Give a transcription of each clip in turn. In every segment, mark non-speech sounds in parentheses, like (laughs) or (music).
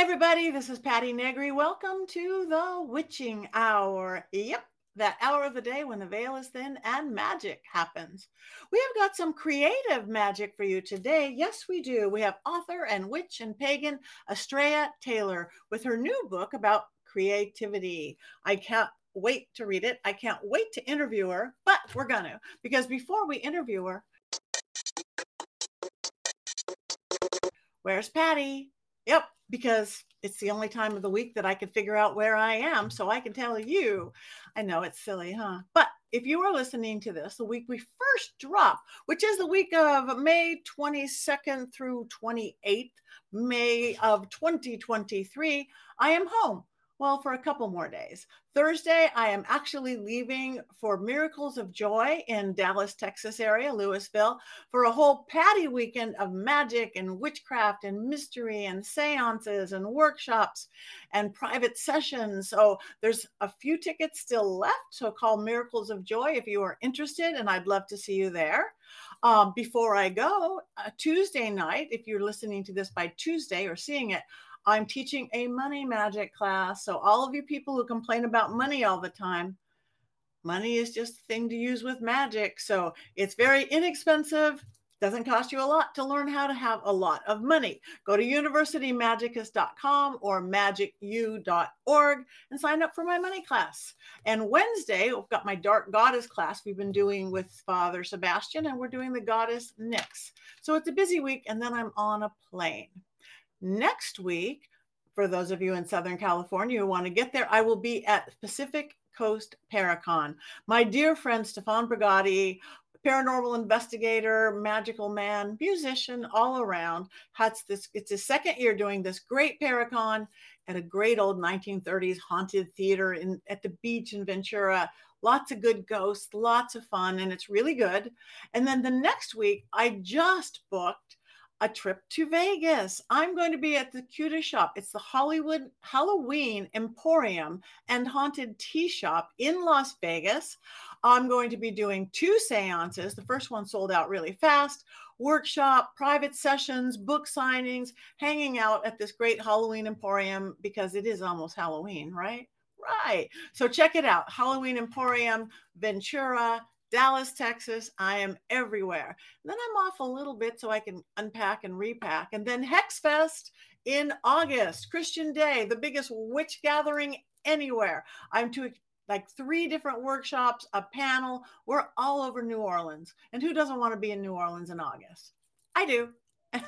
Everybody. This is Patti Negri. Welcome to the Witching Hour. Yep, that hour of the day when the veil is thin and magic happens. We have got some creative magic for you today. Yes, we do. We have author and witch and pagan Astrea Taylor with her new book about creativity. I can't wait to read it. I can't wait to interview her, but we're going to because before we interview her, where's Patti? Yep, because it's the only time of the week that I can figure out where I am. So I can tell you. I know it's silly, huh? But if you are listening to this the week we first drop, which is the week of May 22nd through 28th, May of 2023, I am home well, for a couple more days. Thursday, I am actually leaving for Miracles of Joy in Dallas, Texas area, Lewisville, for a whole Patti weekend of magic and witchcraft and mystery and seances and workshops and private sessions. So there's a few tickets still left. So call Miracles of Joy if you are interested, and I'd love to see you there. Um, before I go, uh, Tuesday night, if you're listening to this by Tuesday or seeing it, I'm teaching a money magic class. So, all of you people who complain about money all the time, money is just a thing to use with magic. So, it's very inexpensive. Doesn't cost you a lot to learn how to have a lot of money. Go to universitymagicus.com or magicu.org and sign up for my money class. And Wednesday, we've got my Dark Goddess class we've been doing with Father Sebastian, and we're doing the Goddess Nyx. So it's a busy week, and then I'm on a plane. Next week, for those of you in Southern California who want to get there, I will be at Pacific Coast Paracon. My dear friend Stefan Brigatti, paranormal investigator, magical man, musician, all around, has this. It's his second year doing this great Paracon at a great old 1930s haunted theater in at the beach in Ventura. Lots of good ghosts, lots of fun, and it's really good. And then the next week, I just booked a trip to Vegas. I'm going to be at the cutest shop. It's the Hollywood Halloween Emporium and Haunted Tea Shop in Las Vegas. I'm going to be doing two seances. The first one sold out really fast workshop, private sessions, book signings, hanging out at this great Halloween Emporium because it is almost Halloween, right? Right. So check it out Halloween Emporium, Ventura, Dallas, Texas. I am everywhere. And then I'm off a little bit so I can unpack and repack. And then Hexfest in August, Christian Day, the biggest witch gathering anywhere. I'm to like three different workshops, a panel. We're all over New Orleans. And who doesn't want to be in New Orleans in August? I do. (laughs)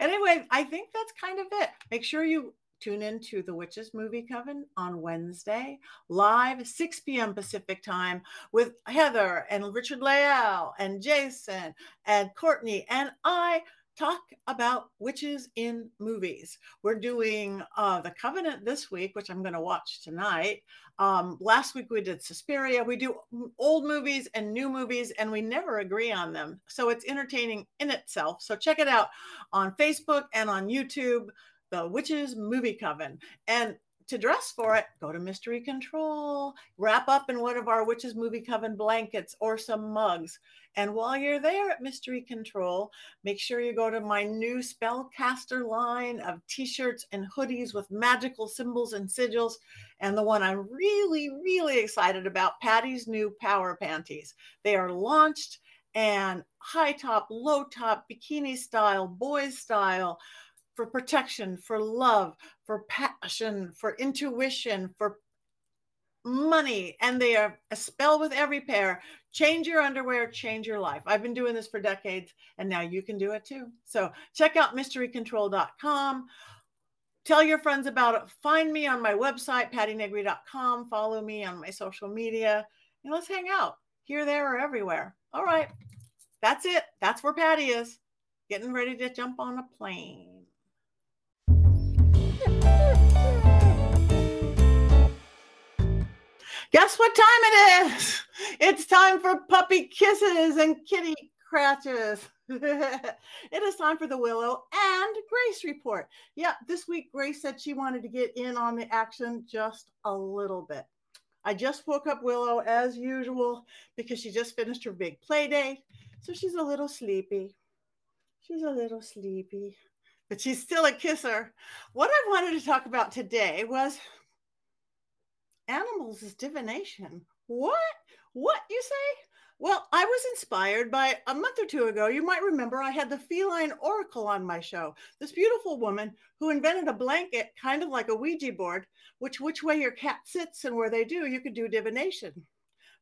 anyway, I think that's kind of it. Make sure you Tune in to the Witches Movie Coven on Wednesday, live 6 p.m. Pacific time with Heather and Richard Leal and Jason and Courtney and I talk about witches in movies. We're doing uh, The Covenant this week, which I'm going to watch tonight. Um, last week we did Suspiria. We do old movies and new movies, and we never agree on them. So it's entertaining in itself. So check it out on Facebook and on YouTube the Witches Movie Coven. And to dress for it, go to Mystery Control, wrap up in one of our Witches Movie Coven blankets or some mugs. And while you're there at Mystery Control, make sure you go to my new Spellcaster line of t shirts and hoodies with magical symbols and sigils. And the one I'm really, really excited about Patti's new Power Panties. They are launched and high top, low top, bikini style, boys style for protection, for love, for passion, for intuition, for money. And they are a spell with every pair. Change your underwear, change your life. I've been doing this for decades, and now you can do it too. So check out mysterycontrol.com. Tell your friends about it. Find me on my website, pattinegri.com. Follow me on my social media, and let's hang out here, there, or everywhere. All right. That's it. That's where Patti is. Getting ready to jump on a plane. Guess what time it is? It's time for puppy kisses and kitty scratches. (laughs) it is time for the Willow and Grace report. Yeah, this week Grace said she wanted to get in on the action just a little bit. I just woke up Willow as usual because she just finished her big play date. So she's a little sleepy. She's a little sleepy. But she's still a kisser. What I wanted to talk about today was animals as divination. What? What you say? Well, I was inspired by a month or two ago. You might remember I had the feline oracle on my show. This beautiful woman who invented a blanket, kind of like a Ouija board, which which way your cat sits and where they do, you could do divination,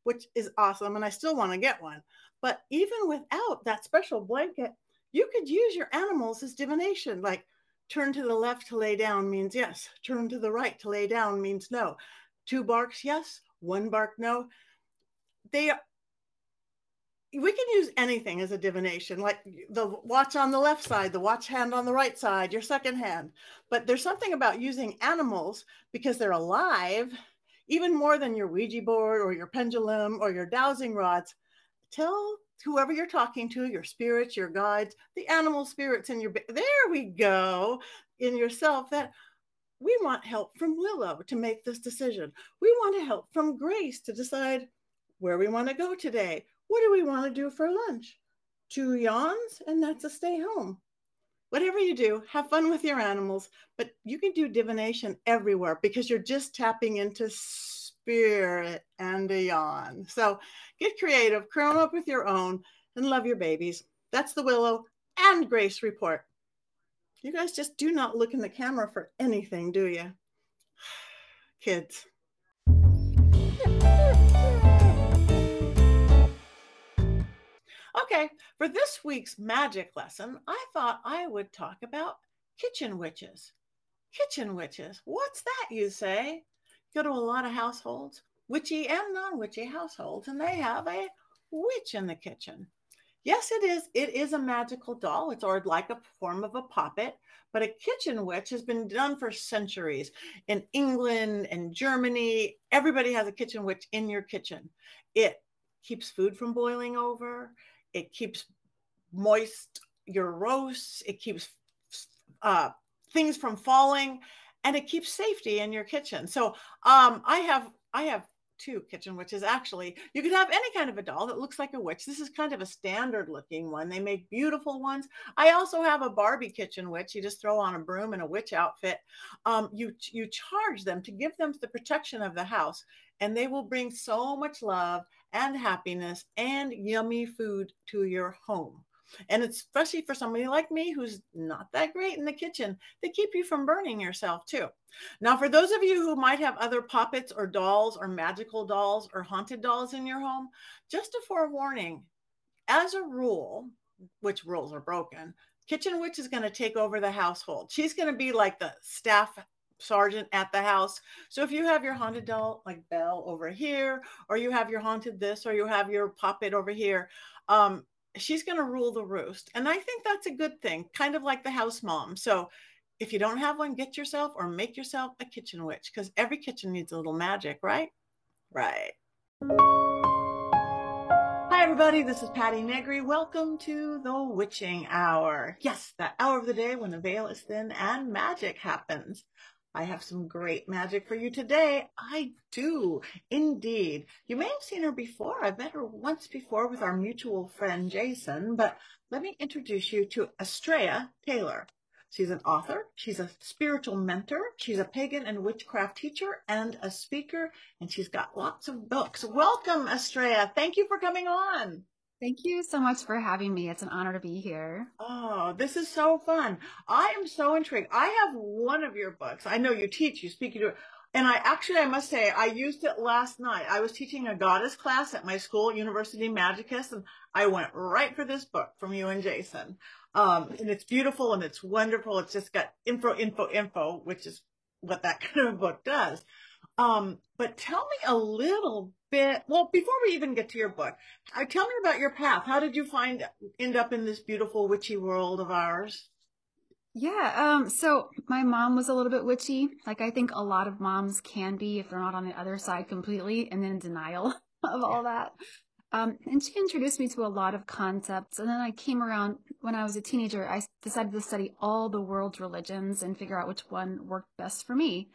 which is awesome. And I still want to get one. But even without that special blanket, you could use your animals as divination. Like turn to the left to lay down means yes. Turn to the right to lay down means no. Two barks, yes. One bark, no. They we can use anything as a divination, like the watch on the left side, the watch hand on the right side, your second hand. But there's something about using animals because they're alive, even more than your Ouija board or your pendulum or your dowsing rods. Tell whoever you're talking to, your spirits, your guides, the animal spirits in your there we go in yourself that we want help from Willow to make this decision. We want to help from Grace to decide where we want to go today what do we want to do for lunch? Two yawns, and that's a stay home. Whatever you do, have fun with your animals, but you can do divination everywhere because you're just tapping into spirit and yawn. So get creative, come up with your own, and love your babies. That's the Willow and Grace report. You guys just do not look in the camera for anything, do you? (sighs) Kids. Okay, for this week's magic lesson, I thought I would talk about kitchen witches. Kitchen witches, what's that, you say? Go to a lot of households, witchy and non witchy households, and they have a witch in the kitchen. Yes, it is. It is a magical doll. It's or like a form of a puppet, but a kitchen witch has been done for centuries. In England and Germany, everybody has a kitchen witch in your kitchen. It keeps food from boiling over it keeps moist your roasts, it keeps uh, things from falling, and it keeps safety in your kitchen. So um, I have I have two kitchen witches actually. You could have any kind of a doll that looks like a witch. This is kind of a standard looking one. They make beautiful ones. I also have a barbie kitchen witch. You just throw on a broom and a witch outfit. Um, you you charge them to give them the protection of the house and they will bring so much love and happiness and yummy food to your home. And especially for somebody like me who's not that great in the kitchen, they keep you from burning yourself too. Now, for those of you who might have other puppets or dolls or magical dolls or haunted dolls in your home, just a forewarning as a rule, which rules are broken, Kitchen Witch is going to take over the household. She's going to be like the staff sergeant at the house. So if you have your haunted doll like Belle over here, or you have your haunted this, or you have your puppet over here, um, she's going to rule the roost. And I think that's a good thing, kind of like the house mom. So if you don't have one, get yourself or make yourself a kitchen witch because every kitchen needs a little magic, right? Right. Hi, everybody. This is Patti Negri. Welcome to the Witching Hour. Yes, that hour of the day when the veil is thin and magic happens. I have some great magic for you today. I do indeed. You may have seen her before. I've met her once before with our mutual friend Jason, but let me introduce you to Astrea Taylor. She's an author, she's a spiritual mentor, she's a pagan and witchcraft teacher and a speaker, and she's got lots of books. Welcome, Astrea. Thank you for coming on. Thank you so much for having me. It's an honor to be here. Oh, this is so fun. I am so intrigued. I have one of your books. I know you teach, you speak, you do it. And I actually, I must say, I used it last night. I was teaching a goddess class at my school, University Magicus, and I went right for this book from you and Jason. Um, and it's beautiful and it's wonderful. It's just got info, info, info, which is what that (laughs) kind of book does. Um, but tell me a little bit. Well, before we even get to your book, uh, tell me about your path. How did you find end up in this beautiful witchy world of ours? Yeah, um, so my mom was a little bit witchy. Like I think a lot of moms can be if they're not on the other side completely and then in denial (laughs) of all that. Um, and she introduced me to a lot of concepts. And then I came around when I was a teenager, I decided to study all the world's religions and figure out which one worked best for me.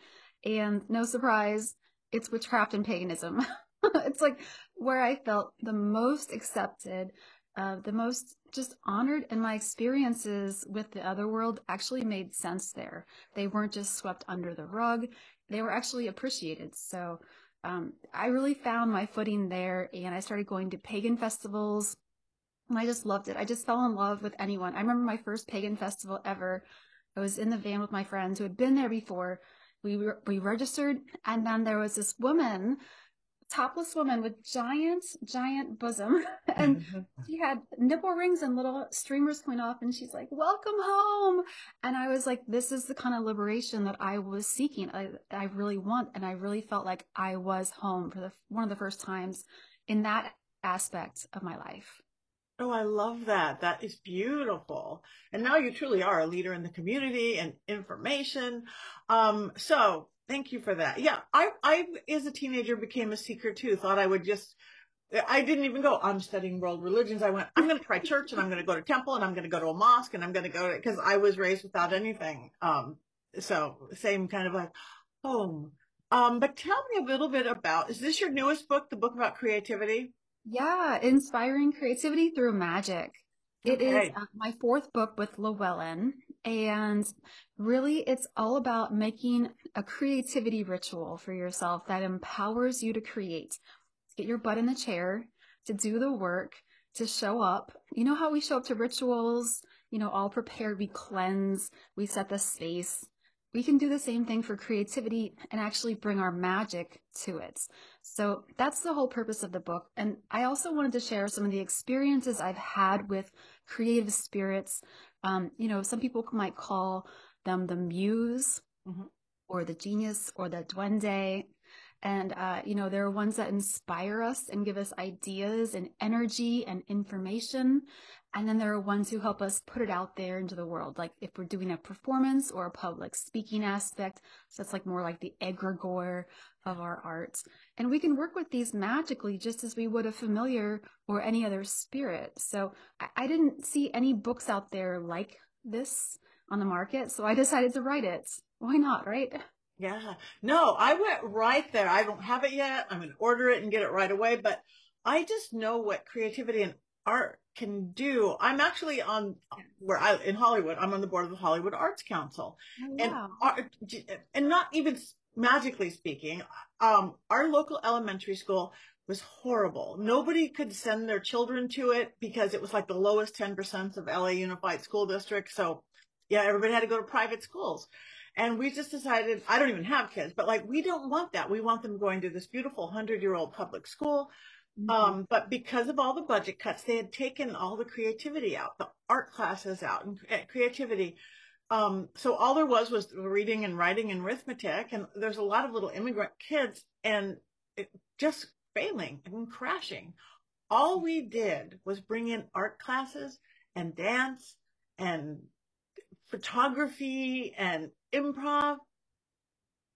And no surprise, it's witchcraft and paganism. (laughs) it's like where I felt the most accepted uh, the most just honored, and my experiences with the other world actually made sense there. They weren't just swept under the rug; they were actually appreciated. So um, I really found my footing there, and I started going to pagan festivals. And I just loved it. I just fell in love with anyone. I remember my first pagan festival ever. I was in the van with my friends who had been there before. We we registered, and then there was this woman topless woman with giant, giant bosom. (laughs) and mm-hmm. she had nipple rings and little streamers coming off. And she's like, welcome home. And I was like, this is the kind of liberation that I was seeking. I, I really want. And I really felt like I was home for the, one of the first times in that aspect of my life. Oh, I love that. That is beautiful. And now you truly are a leader in the community and information. Um, so Thank you for that. Yeah, I, I, as a teenager, became a seeker too. Thought I would just, I didn't even go, I'm studying world religions. I went, I'm going to try church and I'm going to go to temple and I'm going to go to a mosque and I'm going to go to, because I was raised without anything. Um, so same kind of like home. Um, but tell me a little bit about, is this your newest book, the book about creativity? Yeah, inspiring creativity through magic. It okay. is uh, my fourth book with Llewellyn, and really it's all about making a creativity ritual for yourself that empowers you to create. Get your butt in the chair, to do the work, to show up. You know how we show up to rituals, you know, all prepared, we cleanse, we set the space. We can do the same thing for creativity and actually bring our magic to it. So that's the whole purpose of the book. And I also wanted to share some of the experiences I've had with creative spirits. Um, you know, some people might call them the muse mm-hmm. or the genius or the duende. And, uh, you know, there are ones that inspire us and give us ideas and energy and information. And then there are ones who help us put it out there into the world. Like if we're doing a performance or a public speaking aspect, so it's like more like the egregore of our art. And we can work with these magically just as we would a familiar or any other spirit. So I, I didn't see any books out there like this on the market. So I decided to write it. Why not, right? Yeah. No, I went right there. I don't have it yet. I'm going to order it and get it right away. But I just know what creativity and art can do. I'm actually on where I in Hollywood. I'm on the board of the Hollywood Arts Council, oh, and art, and not even magically speaking, um, our local elementary school was horrible. Nobody could send their children to it because it was like the lowest 10% of LA Unified School District. So yeah, everybody had to go to private schools. And we just decided, I don't even have kids, but like, we don't want that. We want them going to this beautiful hundred year old public school. Mm-hmm. Um, but because of all the budget cuts, they had taken all the creativity out, the art classes out and creativity. Um, so all there was was reading and writing and arithmetic. And there's a lot of little immigrant kids and just failing and crashing. All we did was bring in art classes and dance and photography and improv,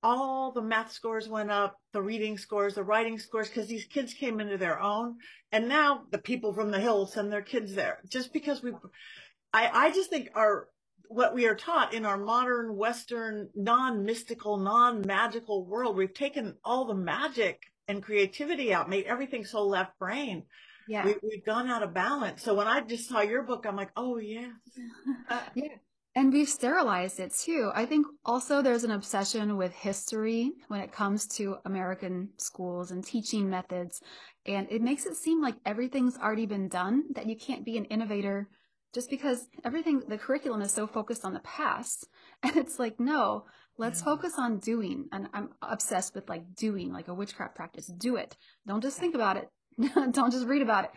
all the math scores went up, the reading scores, the writing scores, because these kids came into their own. And now the people from the hills send their kids there just because we, I, I just think our, what we are taught in our modern Western non-mystical, non-magical world, we've taken all the magic and creativity out, made everything so left brain. Yeah. We, have gone out of balance. So when I just saw your book, I'm like, oh yeah. (laughs) Uh, yeah. And we've sterilized it too. I think also there's an obsession with history when it comes to American schools and teaching methods. And it makes it seem like everything's already been done, that you can't be an innovator just because everything, the curriculum is so focused on the past. (laughs) And it's like, no, let's yeah. focus on doing. And I'm obsessed with like doing, like a witchcraft practice. Do it. Don't just think about it. (laughs) Don't just read about it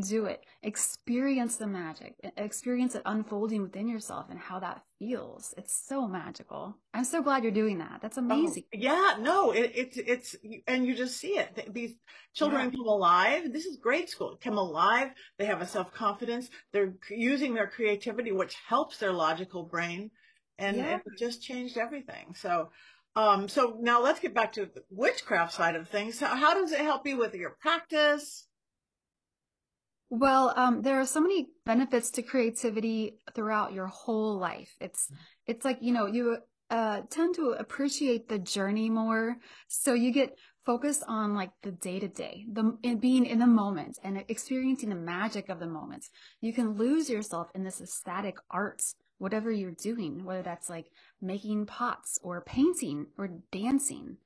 do it. Experience the magic. Experience it unfolding within yourself and how that feels. It's so magical. I'm so glad you're doing that. That's oh, amazing. Oh, yeah, no, it, it's it's and you just see it. These children yeah. come alive. This is grade school. Come alive. They have a self confidence. They're using their creativity, which helps their logical brain, and yeah. it just changed everything. So. Um, so now let's get back to the witchcraft side of things. How does it help you with your practice? Well, um, there are so many benefits to creativity throughout your whole life. It's it's like you know you uh, tend to appreciate the journey more, so you get focused on like the day to day, the and being in the moment and experiencing the magic of the moment. You can lose yourself in this ecstatic arts, whatever you're doing, whether that's like making pots or painting or dancing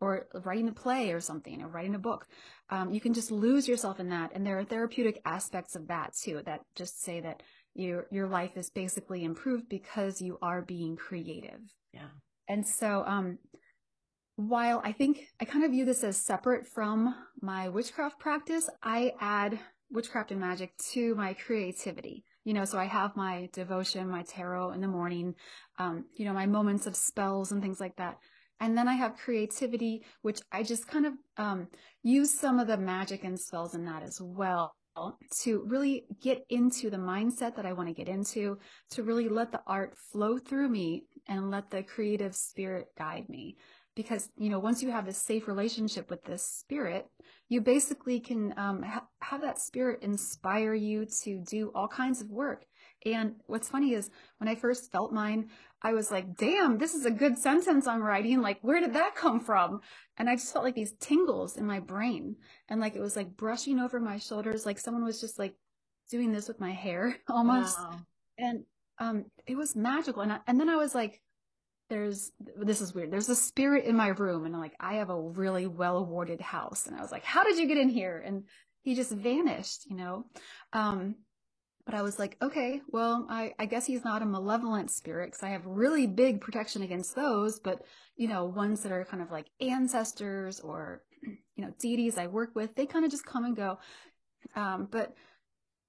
or writing a play or something or writing a book. Um, you can just lose yourself in that. And there are therapeutic aspects of that too, that just say that your, your life is basically improved because you are being creative. Yeah. And so, um, while I think I kind of view this as separate from my witchcraft practice, I add witchcraft and magic to my creativity. You know, so I have my devotion, my tarot in the morning, um, you know, my moments of spells and things like that. And then I have creativity, which I just kind of um, use some of the magic and spells in that as well to really get into the mindset that I want to get into, to really let the art flow through me and let the creative spirit guide me. Because you know once you have this safe relationship with this spirit you basically can um, ha- have that spirit inspire you to do all kinds of work and what's funny is when i first felt mine i was like damn this is a good sentence i'm writing like where did that come from and i just felt like these tingles in my brain and like it was like brushing over my shoulders like someone was just like doing this with my hair (laughs) almost wow. and um it was magical and I, and then i was like there's this is weird. There's a spirit in my room, and I'm like, I have a really well awarded house, and I was like, how did you get in here? And he just vanished, you know. Um, but I was like, okay, well, I, I guess he's not a malevolent spirit because I have really big protection against those. But you know, ones that are kind of like ancestors or (clears throat) you know deities I work with, they kind of just come and go. Um, but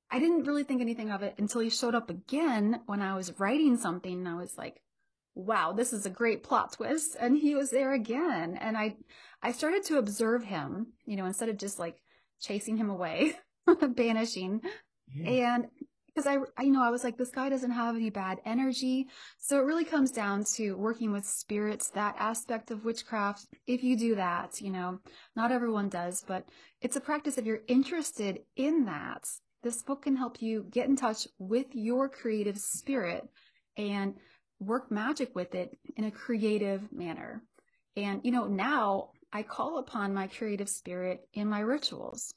I didn't really think anything of it until he showed up again when I was writing something, and I was like, wow, this is a great plot twist. And he was there again. And I, I started to observe him, you know, instead of just like chasing him away, (laughs) banishing. Yeah. And because I, I, you know, I was like, this guy doesn't have any bad energy. So it really comes down to working with spirits, that aspect of witchcraft. If you do that, you know, not everyone does, but it's a practice if you're interested in that. This book can help you get in touch with your creative spirit and work magic with it in a creative manner. And, you know, now I call upon my creative spirit in my rituals,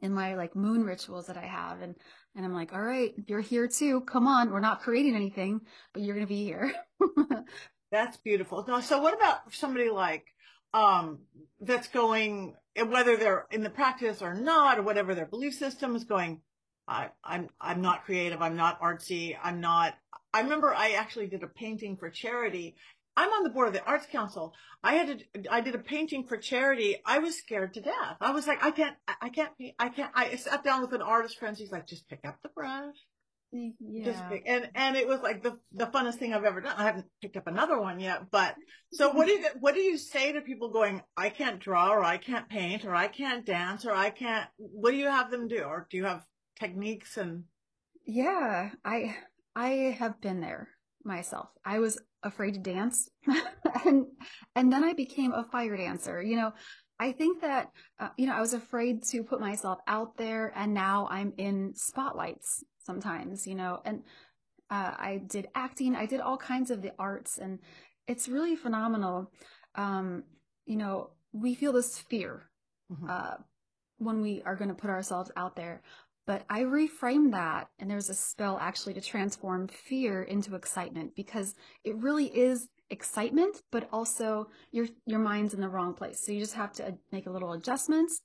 in my like moon rituals that I have. And, and I'm like, all right, you're here too. Come on. We're not creating anything, but you're going to be here. (laughs) That's beautiful. Now, so what about somebody like, um, that's going, whether they're in the practice or not, or whatever their belief system is going, I, I'm I'm not creative. I'm not artsy. I'm not. I remember I actually did a painting for charity. I'm on the board of the Arts Council. I had to, I did a painting for charity. I was scared to death. I was like, I can't, I can't, I can't. I sat down with an artist friend. She's like, just pick up the brush. Yeah. Just pick, and and it was like the the funnest thing I've ever done. I haven't picked up another one yet, but (laughs) so what do you what do you say to people going? I can't draw, or I can't paint, or I can't dance, or I can't. What do you have them do, or do you have techniques and yeah i i have been there myself i was afraid to dance. (laughs) And and then i became a fire dancer. You know i think that uh, you know i was afraid to put myself out there and now i'm in spotlights sometimes you know. And uh, i did acting. I did all kinds of the arts and it's really phenomenal. Um, you know we feel this fear mm-hmm. uh, when we are going to put ourselves out there but I reframe that, and there's a spell actually to transform fear into excitement because it really is excitement, but also your your mind's in the wrong place. So you just have to uh, make a little adjustments,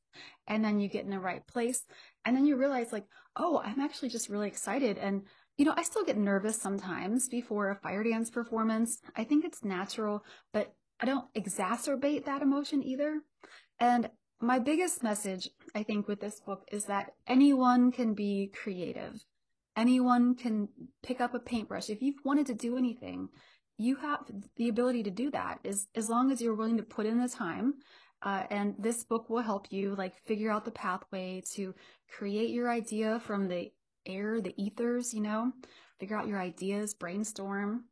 and then you get in the right place, and then you realize like, oh, I'm actually just really excited, and you know, I still get nervous sometimes before a fire dance performance. I think it's natural, but I don't exacerbate that emotion either. And my biggest message, I think, with this book is that anyone can be creative. Anyone can pick up a paintbrush. If you've wanted to do anything, you have the ability to do that as, as long as you're willing to put in the time. Uh, and this book will help you like figure out the pathway to create your idea from the air, the ethers, you know, figure out your ideas, brainstorm,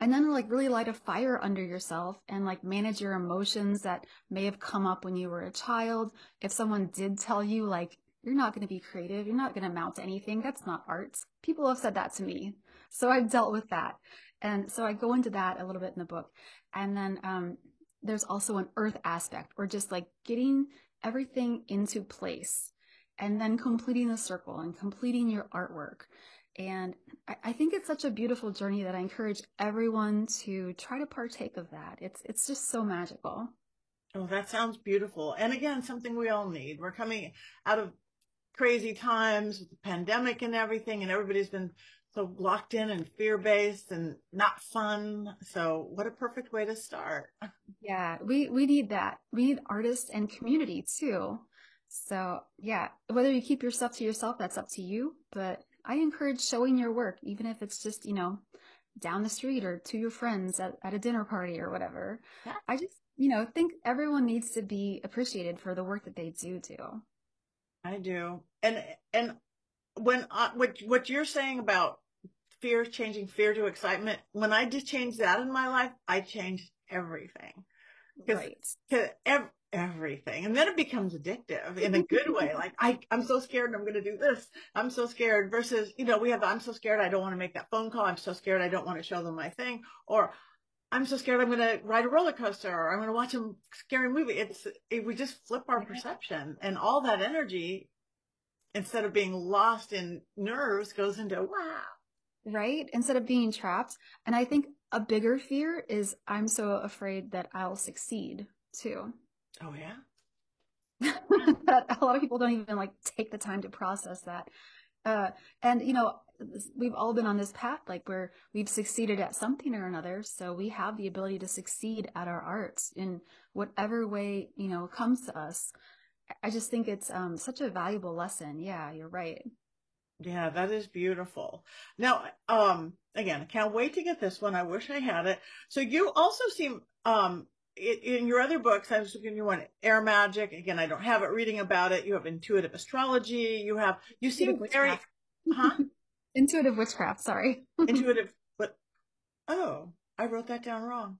and then like really light a fire under yourself and like manage your emotions that may have come up when you were a child. If someone did tell you like, you're not going to be creative, you're not going to amount to anything, that's not art. People have said that to me. So I've dealt with that. And so I go into that a little bit in the book. And then, um, there's also an earth aspect or just like getting everything into place and then completing the circle and completing your artwork. And I, I, think it's such a beautiful journey that I encourage everyone to try to partake of that. It's it's just so magical. Oh, that sounds beautiful. And again, something we all need. We're coming out of crazy times with the pandemic and everything, and everybody's been so locked in and fear based and not fun. So what a perfect way to start. Yeah, we, we need that. We need artists and community too. So yeah, whether you keep yourself to yourself, that's up to you. But I encourage showing your work, even if it's just, you know, down the street or to your friends at, at a dinner party or whatever. Yeah. I just, you know, think everyone needs to be appreciated for the work that they do do. I do. And, and when, I, what, what you're saying about fear, changing fear to excitement. When I just changed that in my life, I changed everything. Right. Cause ev- everything. And then it becomes addictive in a good way. (laughs) Like I, I'm so scared I'm going to do this. I'm so scared versus, you know, we have, I'm so scared I don't want to make that phone call. I'm so scared I don't want to show them my thing or I'm so scared I'm going to ride a roller coaster or I'm going to watch a scary movie. It's, it, we just flip our perception and all that energy instead of being lost in nerves goes into wow right? Instead of being trapped. And I think a bigger fear is I'm so afraid that I'll succeed too. Oh, yeah. (laughs) that a lot of people don't even like take the time to process that. Uh, and you know, we've all been on this path, like where we've succeeded at something or another. So we have the ability to succeed at our arts in whatever way, you know, comes to us. I just think it's um, such a valuable lesson. Yeah, you're right. Yeah, that is beautiful. Now, um, again, I can't wait to get this one. I wish I had it. So you also seem, um, in, in your other books, I was looking, you want air magic. Again, I don't have it reading about it. You have intuitive astrology. You have, you seem very, huh? (laughs) Intuitive witchcraft. Sorry. (laughs) intuitive, but, oh, I wrote that down wrong.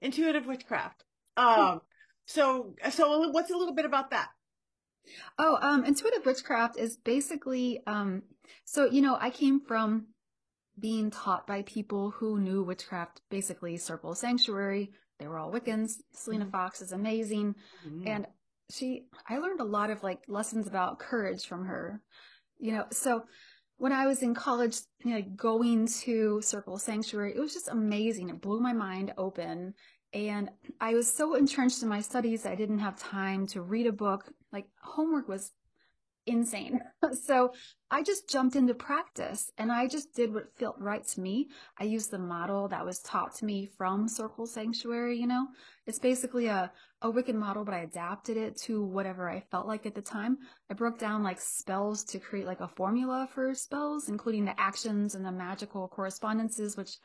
Intuitive witchcraft. Um, so, so what's a little bit about that? Oh, um, intuitive witchcraft is basically, um, so, you know, I came from being taught by people who knew witchcraft, basically Circle Sanctuary. They were all Wiccans. Selena mm-hmm. Fox is amazing. Mm-hmm. And she, I learned a lot of like lessons about courage from her, you know, so when I was in college, you know, going to Circle Sanctuary, it was just amazing. It blew my mind open. And I was so entrenched in my studies, I didn't have time to read a book. Like homework was insane. (laughs) so I just jumped into practice and I just did what felt right to me. I used the model that was taught to me from Circle Sanctuary, you know. It's basically a, a Wiccan model, but I adapted it to whatever I felt like at the time. I broke down like spells to create like a formula for spells, including the actions and the magical correspondences, which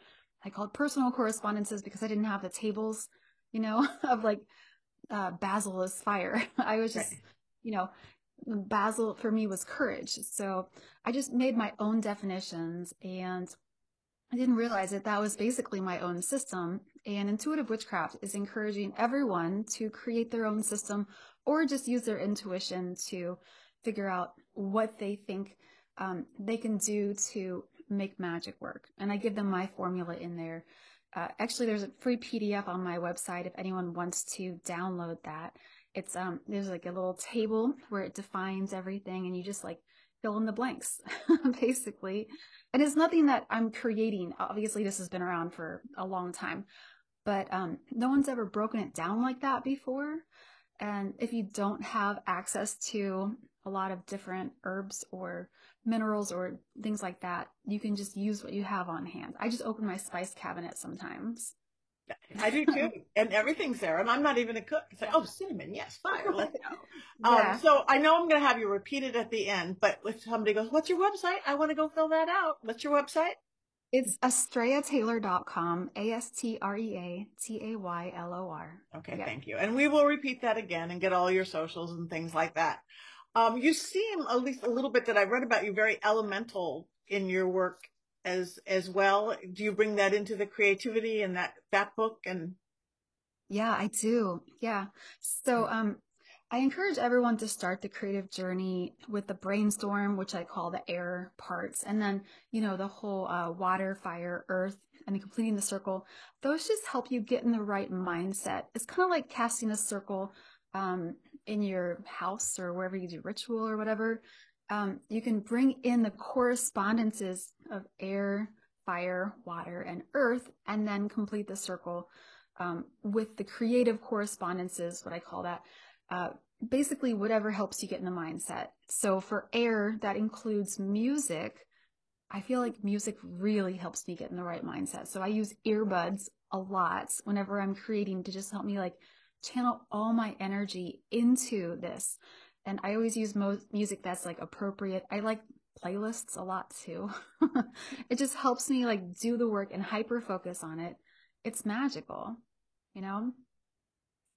I called personal correspondences because I didn't have the tables, you know, (laughs) of like uh, basil is fire. (laughs) I was just, right. you know, basil for me was courage. So I just made my own definitions and I didn't realize that that was basically my own system. And intuitive witchcraft is encouraging everyone to create their own system or just use their intuition to figure out what they think um, they can do to make magic work. And I give them my formula in there. Uh, actually, there's a free PDF on my website if anyone wants to download that. It's um, there's like a little table where it defines everything, and you just like fill in the blanks, (laughs) basically. And it's nothing that I'm creating. Obviously, this has been around for a long time, but um, no one's ever broken it down like that before. And if you don't have access to a lot of different herbs or minerals or things like that, you can just use what you have on hand. I just open my spice cabinet sometimes. I do too, and everything's there. And I'm not even a cook. It's like, oh, cinnamon, yes, fire, let's (laughs) go. Yeah. Um, so I know I'm going to have you repeat it at the end, but if somebody goes, "What's your website?" I want to go fill that out. What's your website? It's astreataylor.com, A S T R E A T A Y L O R. Okay, yeah. thank you. And we will repeat that again and get all your socials and things like that. Um, you seem, at least a little bit that I read about you, very elemental in your work as as well. Do you bring that into the creativity in that that book and? Yeah, I do. Yeah. So, um, I encourage everyone to start the creative journey with the brainstorm, which I call the air parts, and then, you know, the whole uh, water, fire, earth and completing the circle, those just help you get in the right mindset. It's kind of like casting a circle um, in your house or wherever you do ritual or whatever. Um, you can bring in the correspondences of air, fire, water, and earth, and then complete the circle um, with the creative correspondences, what I call that. Uh, basically, whatever helps you get in the mindset. So for air, that includes music I feel like music really helps me get in the right mindset. So I use earbuds a lot whenever I'm creating to just help me like channel all my energy into this. And I always use mo- music that's like appropriate. I like playlists a lot too. (laughs) it just helps me like do the work and hyper focus on it. It's magical, you know?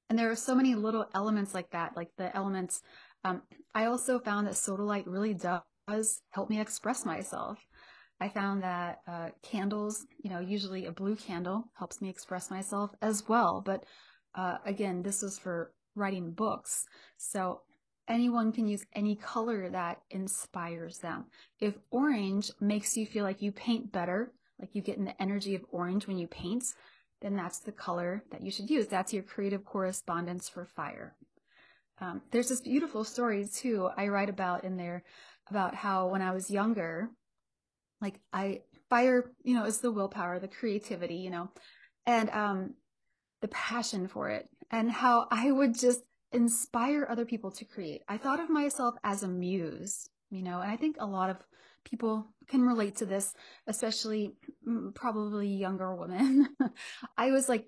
And there are so many little elements like that, like the elements. Um, I also found that Sodalite really does help me express myself. I found that uh, candles, you know, usually a blue candle helps me express myself as well. But uh, again, this was for writing books. So anyone can use any color that inspires them. If orange makes you feel like you paint better, like you get in the energy of orange when you paint, then that's the color that you should use. That's your creative correspondence for fire. Um, there's this beautiful story too I write about in there about how when I was younger, like I fire, you know, is the willpower, the creativity, you know, and um the passion for it and how I would just inspire other people to create. I thought of myself as a muse, you know, and I think a lot of people can relate to this, especially mm, probably younger women. (laughs) I was like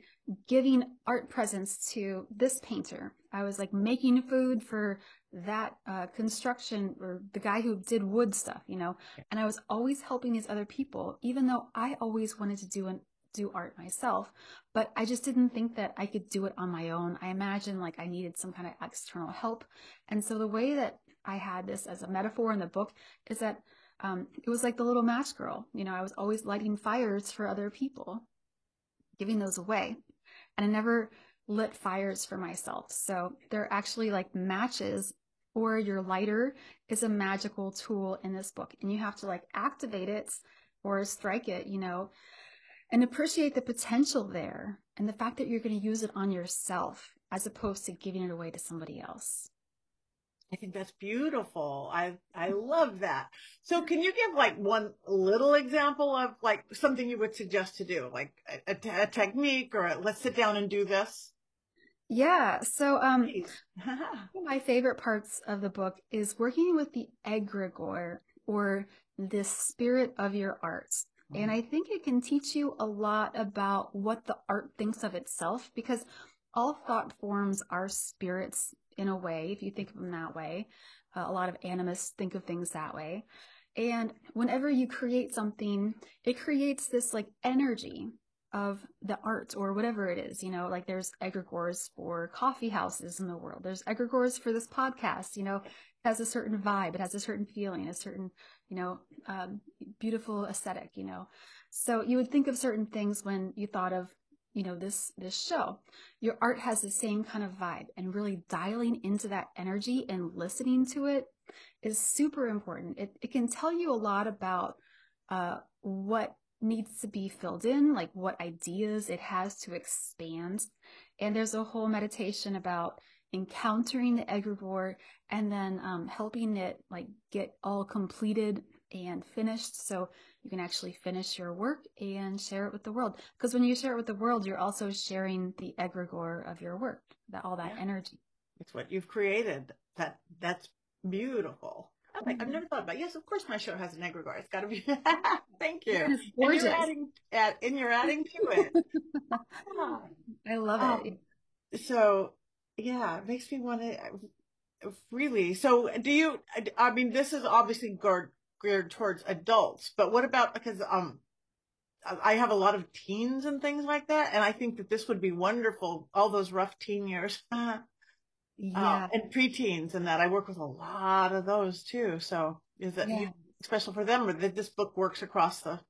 giving art presents to this painter. I was like making food for that uh, construction or the guy who did wood stuff, you know. And I was always helping these other people, even though I always wanted to do an do art myself, but I just didn't think that I could do it on my own. I imagined like I needed some kind of external help. And so the way that I had this as a metaphor in the book is that um, it was like the little match girl. You know, I was always lighting fires for other people, giving those away. And I never lit fires for myself. So they're actually like matches or your lighter is a magical tool in this book. And you have to like activate it or strike it, you know, and appreciate the potential there and the fact that you're going to use it on yourself as opposed to giving it away to somebody else. I think that's beautiful. I I love that. So can you give like one little example of like something you would suggest to do, like a, a, a technique or a, let's sit down and do this? Yeah. So um (laughs) my favorite parts of the book is working with the egregore or the spirit of your arts. And. I think it can teach you a lot about what the art thinks of itself because all thought forms are spirits in a way, if you think of them that way. Uh, a lot of animists think of things that way. And whenever you create something, it creates this like energy of the art or whatever it is. You know, like there's egregores for coffee houses in the world. There's egregores for this podcast. You know, it has a certain vibe. It has a certain feeling, a certain, you know, um, beautiful aesthetic. You know, so you would think of certain things when you thought of you know this this show. Your art has the same kind of vibe and really dialing into that energy and listening to it is super important. It, it can tell you a lot about uh, what needs to be filled in like what ideas it has to expand. And there's a whole meditation about encountering the egregore and then um, helping it like get all completed and finished so you can actually finish your work and share it with the world. Because when you share it with the world, you're also sharing the egregore of your work, that all that yeah. energy. It's what you've created. That that's beautiful. i have never thought about. It. Yes, of course, my show has an egregore. It's got to be. (laughs) Thank you. It's gorgeous. And you're adding, add, and you're adding to it. (laughs) I love um, it. So, yeah, it makes me want to really. So, do you? I mean, this is obviously geared towards adults. But what about because um I have a lot of teens and things like that, and I think that this would be wonderful. All those rough teen years, (laughs) uh, yeah, uh, and preteens, and that I work with a lot of those too. So is that yeah. special for them, or that this book works across the?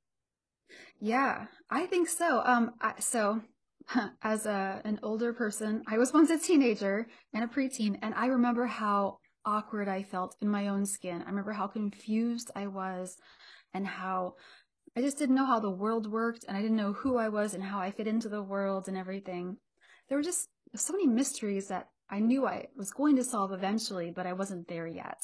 Yeah, I think so. Um, I, so (laughs) as a an older person, I was once a teenager and a preteen, and I remember how awkward I felt in my own skin. I remember how confused I was and how I just didn't know how the world worked and I didn't know who I was and how I fit into the world and everything. There were just so many mysteries that I knew I was going to solve eventually, but I wasn't there yet.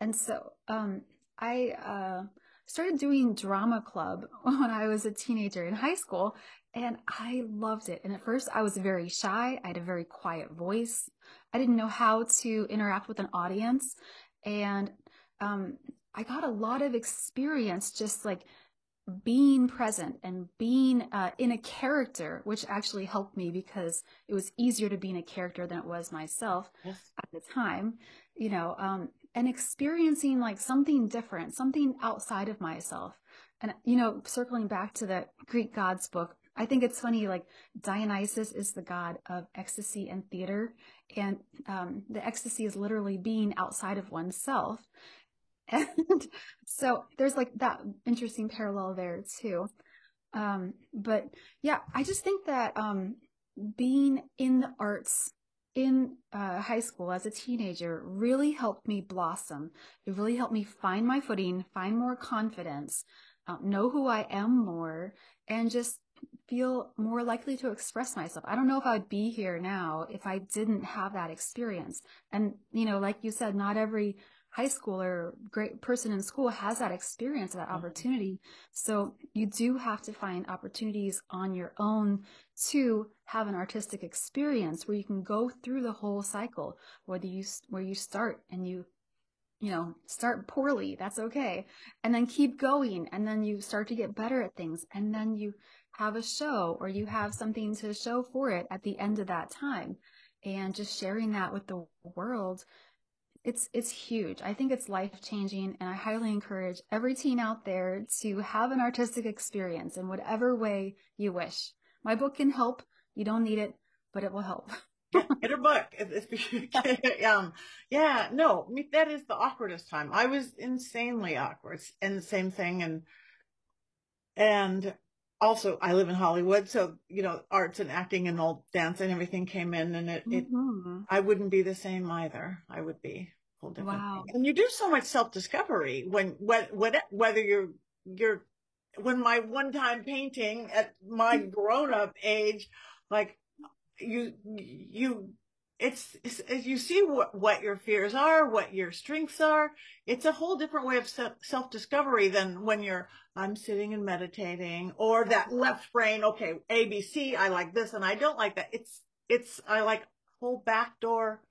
And so um, I uh, started doing drama club (laughs) when I was a teenager in high school, and I loved it. And at first, I was very shy. I had a very quiet voice. I didn't know how to interact with an audience. And um, I got a lot of experience just like being present and being uh, in a character, which actually helped me because it was easier to be in a character than it was myself yes. at the time, you know, um, and experiencing like something different, something outside of myself. And, you know, circling back to the Greek gods book, I think it's funny, like Dionysus is the god of ecstasy and theater. And um, the ecstasy is literally being outside of oneself. (laughs) And so there's like that interesting parallel there too. Um, but yeah, I just think that um, being in the arts in uh, high school as a teenager really helped me blossom. It really helped me find my footing, find more confidence, uh, know who I am more, and just feel more likely to express myself. I don't know if I'd be here now if I didn't have that experience. And, you know, like you said, not every high school or great person in school has that experience, that mm-hmm. opportunity. So you do have to find opportunities on your own to have an artistic experience where you can go through the whole cycle, whether you, where you start and you, you know, start poorly, that's okay. And then keep going. And then you start to get better at things. And then you have a show or you have something to show for it at the end of that time. And just sharing that with the world it's it's huge. I think it's life changing, and I highly encourage every teen out there to have an artistic experience in whatever way you wish. My book can help. You don't need it, but it will help. (laughs) get, her book. (laughs) um, yeah, no, that is the awkwardest time. I was insanely awkward, and the same thing, and and also I live in Hollywood, so you know, arts and acting and all dance and everything came in, and it, mm-hmm. it I wouldn't be the same either. I would be whole different. Wow. Thing. And you do so much self discovery when whether whether you're you're when my one time painting at my grown up age, like you you it's, it's, you see what, what your fears are, what your strengths are. It's a whole different way of self discovery than when you're, I'm sitting and meditating or that left brain. Okay. ABC. I like this and I don't like that. It's, it's, I like whole backdoor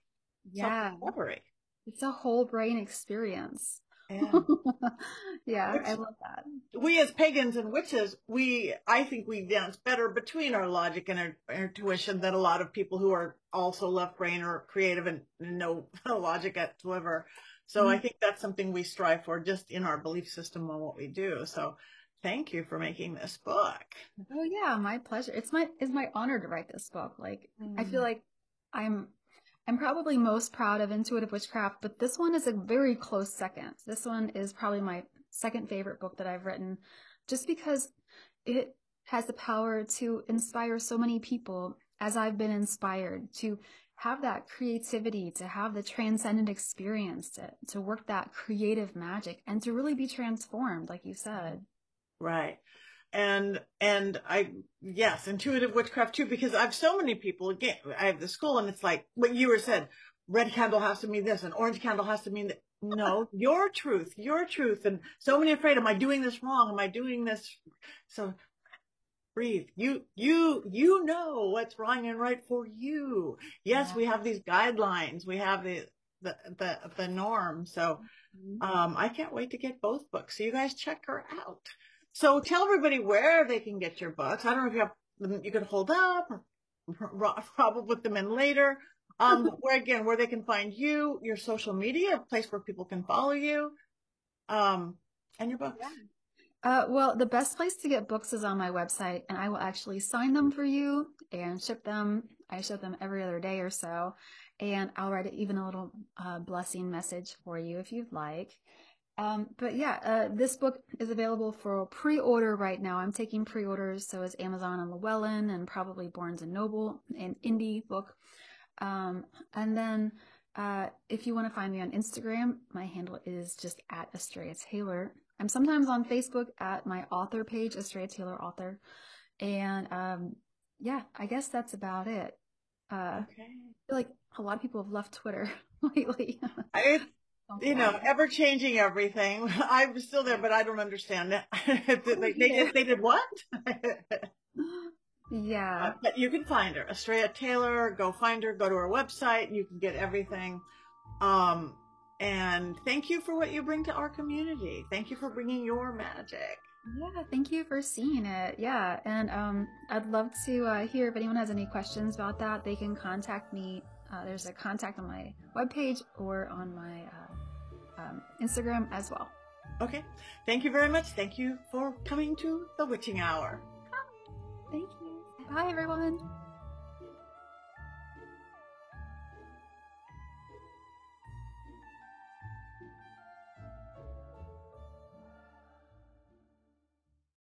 yeah. self-discovery. It's a whole brain experience. Yeah, (laughs) yeah Which, I love that. We as pagans and witches, we I think we dance better between our logic and our, our intuition than a lot of people who are also left brain or creative and no (laughs) logic whatsoever. So mm-hmm. I think that's something we strive for just in our belief system on what we do. So thank you for making this book. Oh yeah, my pleasure. It's my it's my honor to write this book. Like mm. I feel mm. like I'm I'm probably most proud of Intuitive Witchcraft, but this one is a very close second. This one is probably my second favorite book that I've written just because it has the power to inspire so many people as I've been inspired to have that creativity, to have the transcendent experience, to, to work that creative magic and to really be transformed, like you said. Right and and I yes, intuitive witchcraft too, because I have so many people again. I have the school, and it's like what you were said. Red candle has to mean this, and orange candle has to mean that. No, your truth, your truth, and so many afraid. Am I doing this wrong? Am I doing this? So breathe. You you you know what's wrong and right for you. Yes, yeah. we have these guidelines. We have the the the, the norm. So mm-hmm. um, I can't wait to get both books. So you guys check her out. So tell everybody where they can get your books. I don't know if you have them you can hold up or (laughs) probably put them in later. Um, (laughs) where again, where they can find you, your social media, a place where people can follow you, um, and your books. Yeah. Uh, well, the best place to get books is on my website, and I will actually sign them for you and ship them. I ship them every other day or so, and I'll write even a little uh, blessing message for you if you'd like. Um, but yeah, uh, this book is available for pre-order right now. I'm taking pre-orders, so is Amazon and Llewellyn, and probably Barnes and Noble, an indie book. Um, and then uh, if you want to find me on Instagram, my handle is just at Astrea Taylor. I'm sometimes on Facebook at my author page, Astrea Taylor Author. And um, yeah, I guess that's about it. Uh, okay. I feel like a lot of people have left Twitter (laughs) lately. I, you know, ever changing everything. (laughs) I'm still there, but I don't understand it. (laughs) they, they, did, they did what? (laughs) yeah. Uh, but you can find her, Astrea Taylor. Go find her. Go to her website. You can get everything. Um, and thank you for what you bring to our community. Thank you for bringing your magic. Yeah, thank you for seeing it. Yeah, and um, I'd love to uh, hear if anyone has any questions about that. They can contact me. Uh, there's a contact on my webpage or on my uh, um, Instagram as well. Okay. Thank you very much. Thank you for coming to the Witching Hour. Thank you. Bye, everyone.